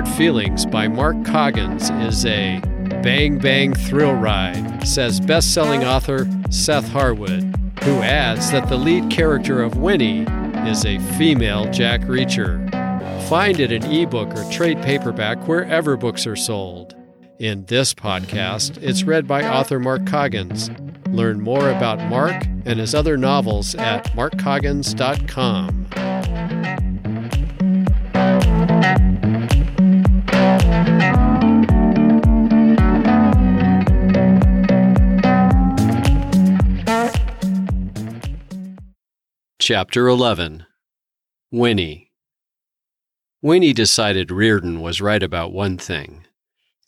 Hard Feelings by Mark Coggins is a bang bang thrill ride, says best selling author Seth Harwood, who adds that the lead character of Winnie is a female Jack Reacher. Find it in ebook or trade paperback wherever books are sold. In this podcast, it's read by author Mark Coggins. Learn more about Mark and his other novels at markcoggins.com. Chapter 11 Winnie Winnie decided Reardon was right about one thing.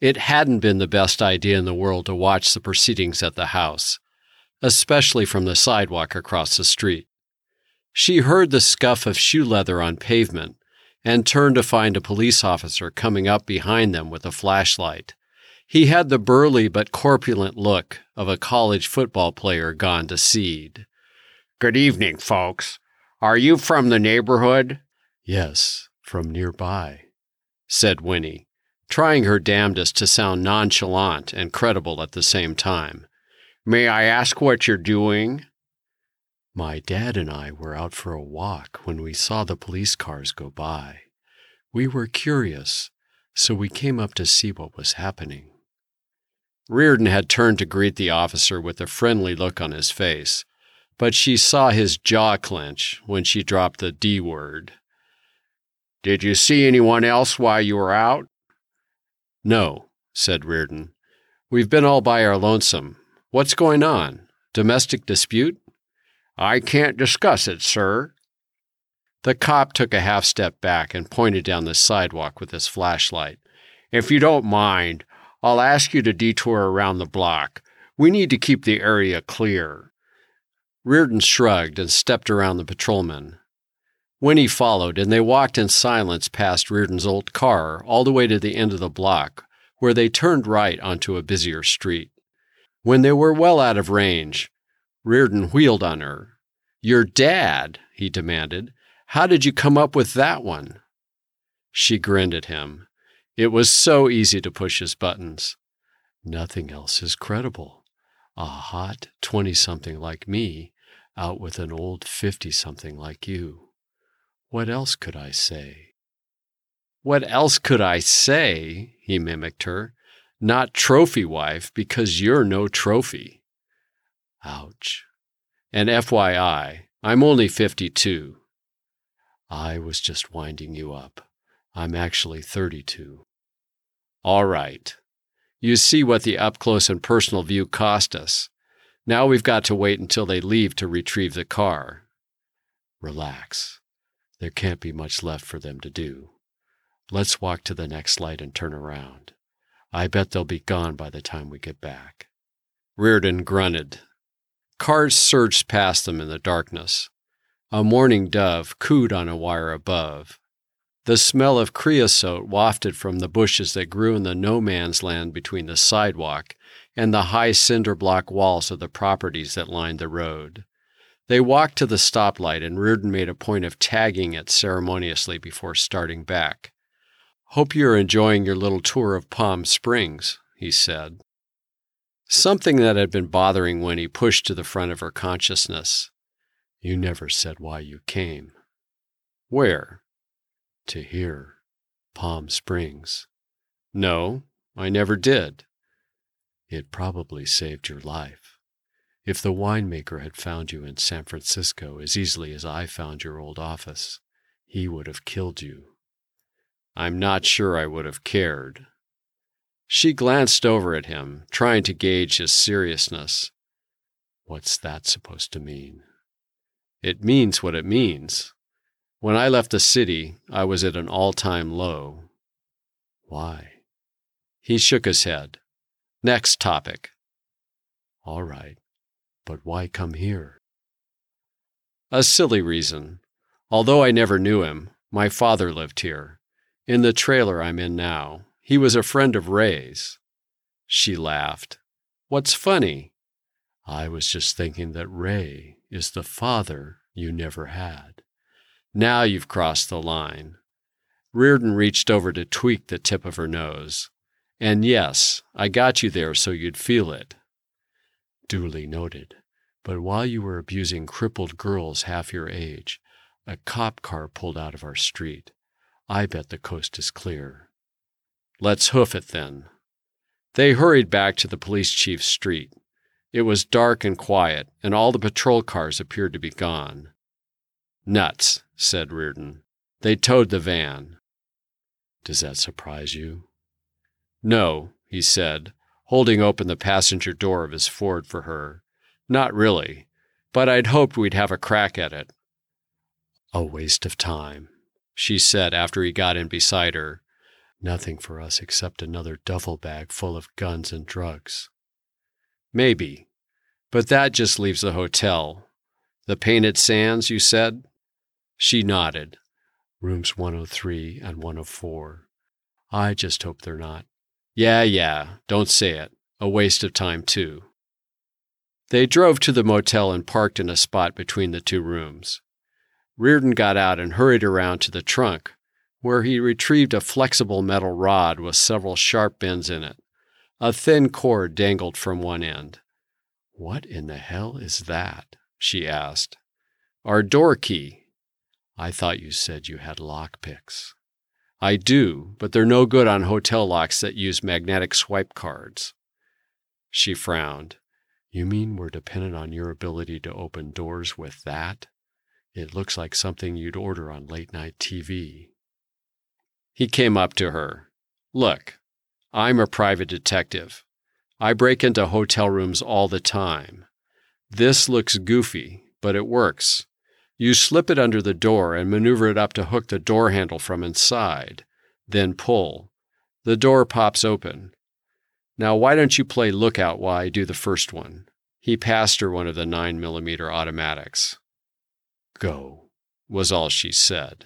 It hadn't been the best idea in the world to watch the proceedings at the house, especially from the sidewalk across the street. She heard the scuff of shoe leather on pavement and turned to find a police officer coming up behind them with a flashlight. He had the burly but corpulent look of a college football player gone to seed. Good evening, folks. Are you from the neighborhood? Yes, from nearby, said Winnie, trying her damnedest to sound nonchalant and credible at the same time. May I ask what you're doing? My dad and I were out for a walk when we saw the police cars go by. We were curious, so we came up to see what was happening. Reardon had turned to greet the officer with a friendly look on his face but she saw his jaw clench when she dropped the D word. Did you see anyone else while you were out? No, said Reardon. We've been all by our lonesome. What's going on? Domestic dispute? I can't discuss it, sir. The cop took a half step back and pointed down the sidewalk with his flashlight. If you don't mind, I'll ask you to detour around the block. We need to keep the area clear. Reardon shrugged and stepped around the patrolman. Winnie followed, and they walked in silence past Reardon's old car all the way to the end of the block, where they turned right onto a busier street. When they were well out of range, Reardon wheeled on her. Your dad, he demanded. How did you come up with that one? She grinned at him. It was so easy to push his buttons. Nothing else is credible. A hot 20 something like me out with an old fifty something like you. What else could I say? What else could I say? he mimicked her. Not trophy wife, because you're no trophy. Ouch. And FYI, I'm only 52. I was just winding you up. I'm actually 32. All right. You see what the up close and personal view cost us. Now we've got to wait until they leave to retrieve the car. Relax. There can't be much left for them to do. Let's walk to the next light and turn around. I bet they'll be gone by the time we get back. Reardon grunted. Cars surged past them in the darkness. A mourning dove cooed on a wire above. The smell of creosote wafted from the bushes that grew in the no man's land between the sidewalk and the high cinder block walls of the properties that lined the road. They walked to the stoplight, and Reardon made a point of tagging it ceremoniously before starting back. Hope you're enjoying your little tour of Palm Springs, he said. Something that had been bothering Winnie pushed to the front of her consciousness. You never said why you came. Where? To here. Palm Springs. No, I never did. It probably saved your life. If the winemaker had found you in San Francisco as easily as I found your old office, he would have killed you. I'm not sure I would have cared. She glanced over at him, trying to gauge his seriousness. What's that supposed to mean? It means what it means. When I left the city, I was at an all time low. Why? He shook his head. Next topic. All right, but why come here? A silly reason. Although I never knew him, my father lived here, in the trailer I'm in now. He was a friend of Ray's. She laughed. What's funny? I was just thinking that Ray is the father you never had. Now you've crossed the line. Reardon reached over to tweak the tip of her nose. And yes, I got you there so you'd feel it. Duly noted. But while you were abusing crippled girls half your age, a cop car pulled out of our street. I bet the coast is clear. Let's hoof it then. They hurried back to the police chief's street. It was dark and quiet, and all the patrol cars appeared to be gone. Nuts, said Reardon. They towed the van. Does that surprise you? No, he said, holding open the passenger door of his Ford for her. Not really, but I'd hoped we'd have a crack at it. A waste of time, she said after he got in beside her. Nothing for us except another duffel bag full of guns and drugs. Maybe, but that just leaves the hotel. The Painted Sands, you said? She nodded. Rooms 103 and 104. I just hope they're not. Yeah, yeah, don't say it. A waste of time, too. They drove to the motel and parked in a spot between the two rooms. Reardon got out and hurried around to the trunk, where he retrieved a flexible metal rod with several sharp bends in it. A thin cord dangled from one end. What in the hell is that? she asked. Our door key. I thought you said you had lock picks. I do, but they're no good on hotel locks that use magnetic swipe cards. She frowned. You mean we're dependent on your ability to open doors with that? It looks like something you'd order on late night TV. He came up to her. Look, I'm a private detective. I break into hotel rooms all the time. This looks goofy, but it works. You slip it under the door and maneuver it up to hook the door handle from inside. Then pull. The door pops open. Now, why don't you play lookout while I do the first one? He passed her one of the 9 millimeter automatics. Go, was all she said.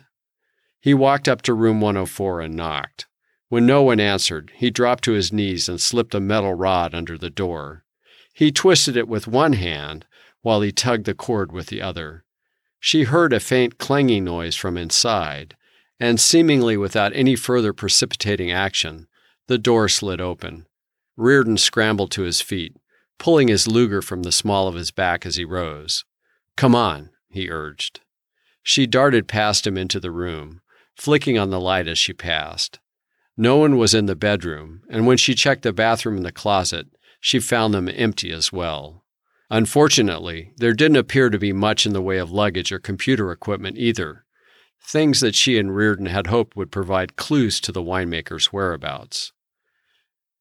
He walked up to room 104 and knocked. When no one answered, he dropped to his knees and slipped a metal rod under the door. He twisted it with one hand while he tugged the cord with the other. She heard a faint clanging noise from inside, and seemingly without any further precipitating action, the door slid open. Reardon scrambled to his feet, pulling his Luger from the small of his back as he rose. Come on, he urged. She darted past him into the room, flicking on the light as she passed. No one was in the bedroom, and when she checked the bathroom and the closet, she found them empty as well. Unfortunately, there didn't appear to be much in the way of luggage or computer equipment either, things that she and Reardon had hoped would provide clues to the winemaker's whereabouts.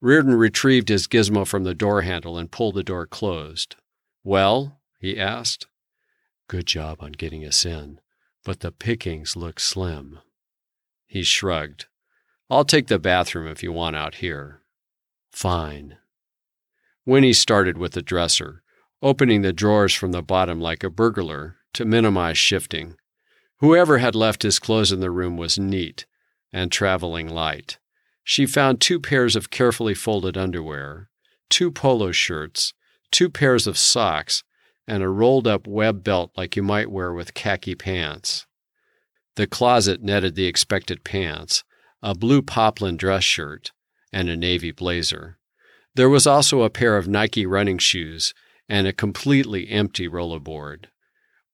Reardon retrieved his gizmo from the door handle and pulled the door closed. Well? he asked. Good job on getting us in, but the pickings look slim. He shrugged. I'll take the bathroom if you want out here. Fine. Winnie started with the dresser, opening the drawers from the bottom like a burglar to minimize shifting. Whoever had left his clothes in the room was neat and traveling light. She found two pairs of carefully folded underwear, two polo shirts, two pairs of socks, and a rolled up web belt like you might wear with khaki pants. The closet netted the expected pants, a blue poplin dress shirt, and a navy blazer. There was also a pair of Nike running shoes and a completely empty rollerboard.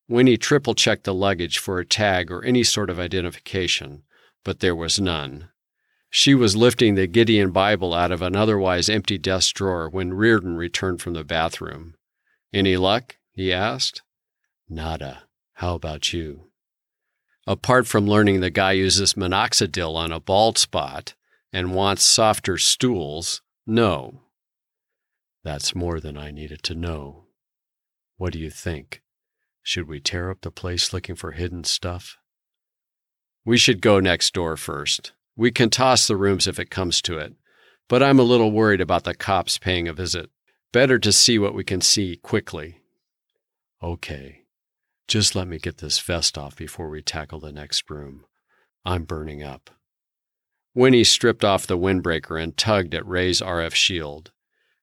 Winnie triple checked the luggage for a tag or any sort of identification, but there was none. She was lifting the Gideon Bible out of an otherwise empty desk drawer when Reardon returned from the bathroom. Any luck? he asked. Nada. How about you? Apart from learning the guy uses minoxidil on a bald spot and wants softer stools, no. That's more than I needed to know. What do you think? Should we tear up the place looking for hidden stuff? We should go next door first. We can toss the rooms if it comes to it, but I'm a little worried about the cops paying a visit. Better to see what we can see quickly. Okay. Just let me get this vest off before we tackle the next room. I'm burning up. Winnie stripped off the windbreaker and tugged at Ray's RF shield.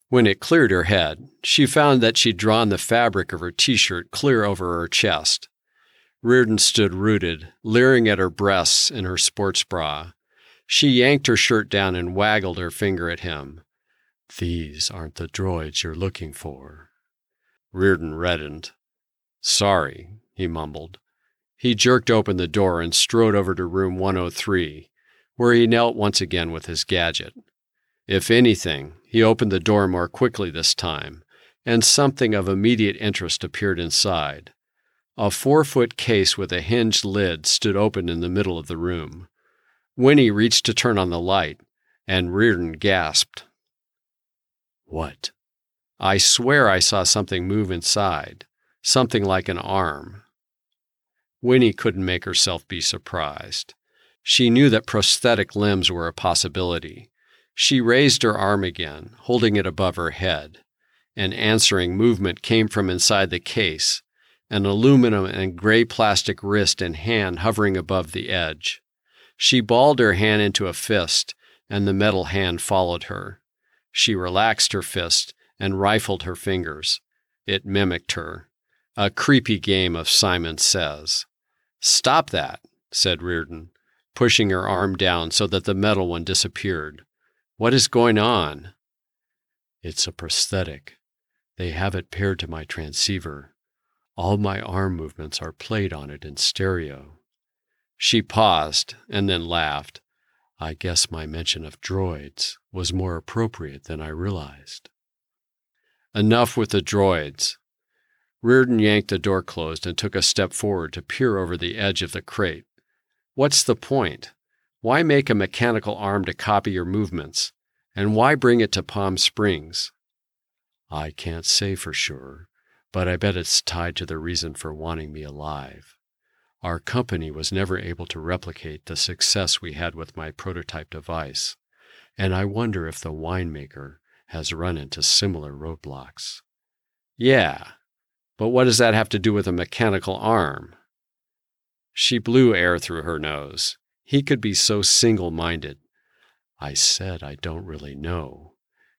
When it cleared her head, she found that she'd drawn the fabric of her t shirt clear over her chest. Reardon stood rooted, leering at her breasts in her sports bra. She yanked her shirt down and waggled her finger at him. These aren't the droids you're looking for. Reardon reddened. Sorry, he mumbled. He jerked open the door and strode over to room 103, where he knelt once again with his gadget. If anything, he opened the door more quickly this time, and something of immediate interest appeared inside. A four foot case with a hinged lid stood open in the middle of the room. Winnie reached to turn on the light, and Reardon gasped. What? I swear I saw something move inside, something like an arm. Winnie couldn't make herself be surprised. She knew that prosthetic limbs were a possibility. She raised her arm again, holding it above her head. An answering movement came from inside the case, an aluminum and gray plastic wrist and hand hovering above the edge. She balled her hand into a fist, and the metal hand followed her. She relaxed her fist and rifled her fingers. It mimicked her. A creepy game of Simon Says. Stop that, said Reardon, pushing her arm down so that the metal one disappeared. What is going on? It's a prosthetic. They have it paired to my transceiver. All my arm movements are played on it in stereo. She paused and then laughed. I guess my mention of droids was more appropriate than I realized. Enough with the droids. Reardon yanked the door closed and took a step forward to peer over the edge of the crate. What's the point? Why make a mechanical arm to copy your movements? And why bring it to Palm Springs? I can't say for sure, but I bet it's tied to the reason for wanting me alive. Our company was never able to replicate the success we had with my prototype device, and I wonder if the winemaker has run into similar roadblocks. Yeah, but what does that have to do with a mechanical arm? She blew air through her nose. He could be so single minded. I said I don't really know.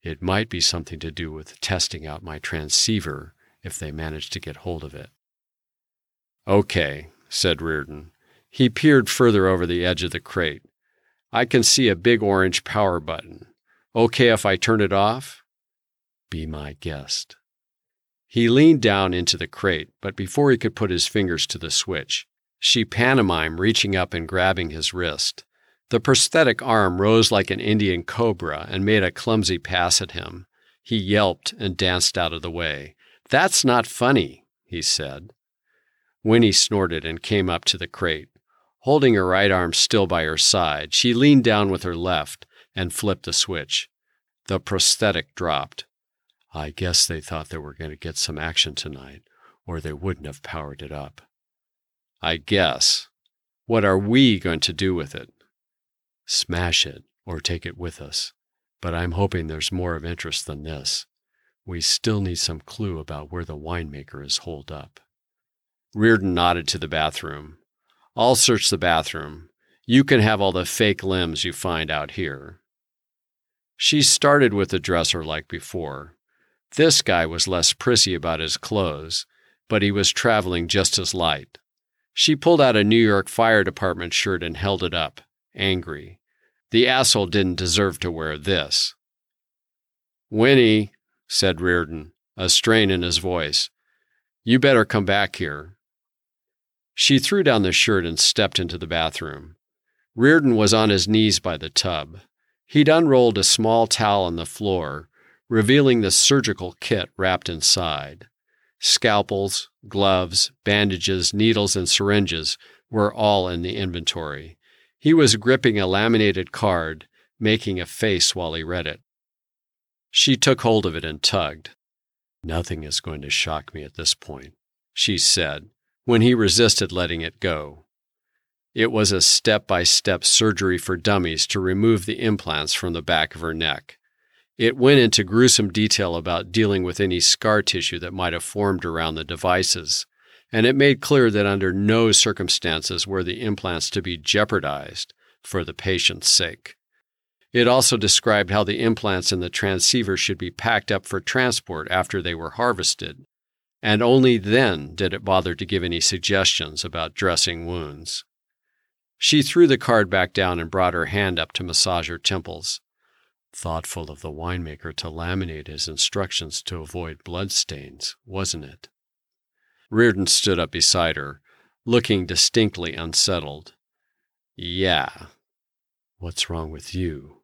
It might be something to do with testing out my transceiver if they manage to get hold of it. Okay, said Reardon. He peered further over the edge of the crate. I can see a big orange power button. Okay if I turn it off? Be my guest. He leaned down into the crate, but before he could put his fingers to the switch, she pantomimed reaching up and grabbing his wrist. The prosthetic arm rose like an Indian cobra and made a clumsy pass at him. He yelped and danced out of the way. That's not funny, he said. Winnie snorted and came up to the crate. Holding her right arm still by her side, she leaned down with her left and flipped the switch. The prosthetic dropped. I guess they thought they were going to get some action tonight, or they wouldn't have powered it up. I guess. What are we going to do with it? smash it, or take it with us. But I'm hoping there's more of interest than this. We still need some clue about where the winemaker is holed up. Reardon nodded to the bathroom. I'll search the bathroom. You can have all the fake limbs you find out here. She started with the dresser like before. This guy was less prissy about his clothes, but he was traveling just as light. She pulled out a New York Fire Department shirt and held it up, angry. The asshole didn't deserve to wear this. Winnie, said Reardon, a strain in his voice, you better come back here. She threw down the shirt and stepped into the bathroom. Reardon was on his knees by the tub. He'd unrolled a small towel on the floor, revealing the surgical kit wrapped inside. Scalpels, gloves, bandages, needles, and syringes were all in the inventory. He was gripping a laminated card, making a face while he read it. She took hold of it and tugged. Nothing is going to shock me at this point, she said, when he resisted letting it go. It was a step by step surgery for dummies to remove the implants from the back of her neck. It went into gruesome detail about dealing with any scar tissue that might have formed around the devices, and it made clear that under no circumstances were the implants to be jeopardized for the patient's sake. It also described how the implants in the transceiver should be packed up for transport after they were harvested. and only then did it bother to give any suggestions about dressing wounds. She threw the card back down and brought her hand up to massage her temples. Thoughtful of the winemaker to laminate his instructions to avoid bloodstains, wasn't it? Reardon stood up beside her, looking distinctly unsettled. Yeah. What's wrong with you?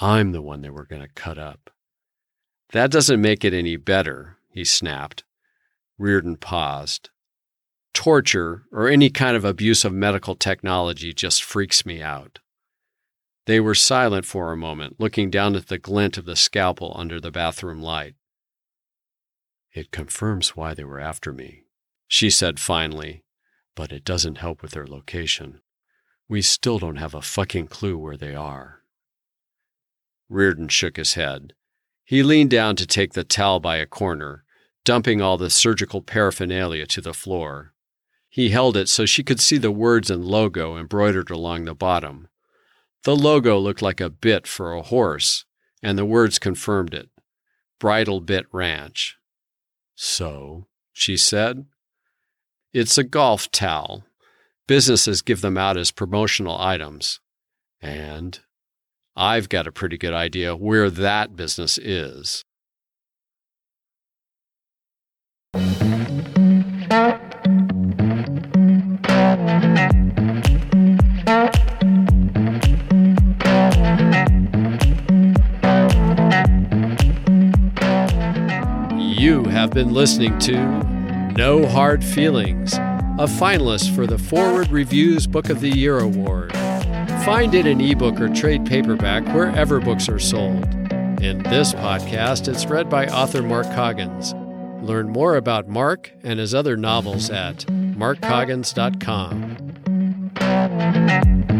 I'm the one they were going to cut up. That doesn't make it any better, he snapped. Reardon paused. Torture or any kind of abuse of medical technology just freaks me out. They were silent for a moment, looking down at the glint of the scalpel under the bathroom light. It confirms why they were after me, she said finally, but it doesn't help with their location. We still don't have a fucking clue where they are. Reardon shook his head. He leaned down to take the towel by a corner, dumping all the surgical paraphernalia to the floor. He held it so she could see the words and logo embroidered along the bottom. The logo looked like a bit for a horse, and the words confirmed it Bridle Bit Ranch. So, she said, it's a golf towel. Businesses give them out as promotional items. And I've got a pretty good idea where that business is. You have been listening to No Hard Feelings, a finalist for the Foreword Reviews Book of the Year Award. Find it in ebook or trade paperback wherever books are sold. In this podcast, it's read by author Mark Coggins. Learn more about Mark and his other novels at markcoggins.com.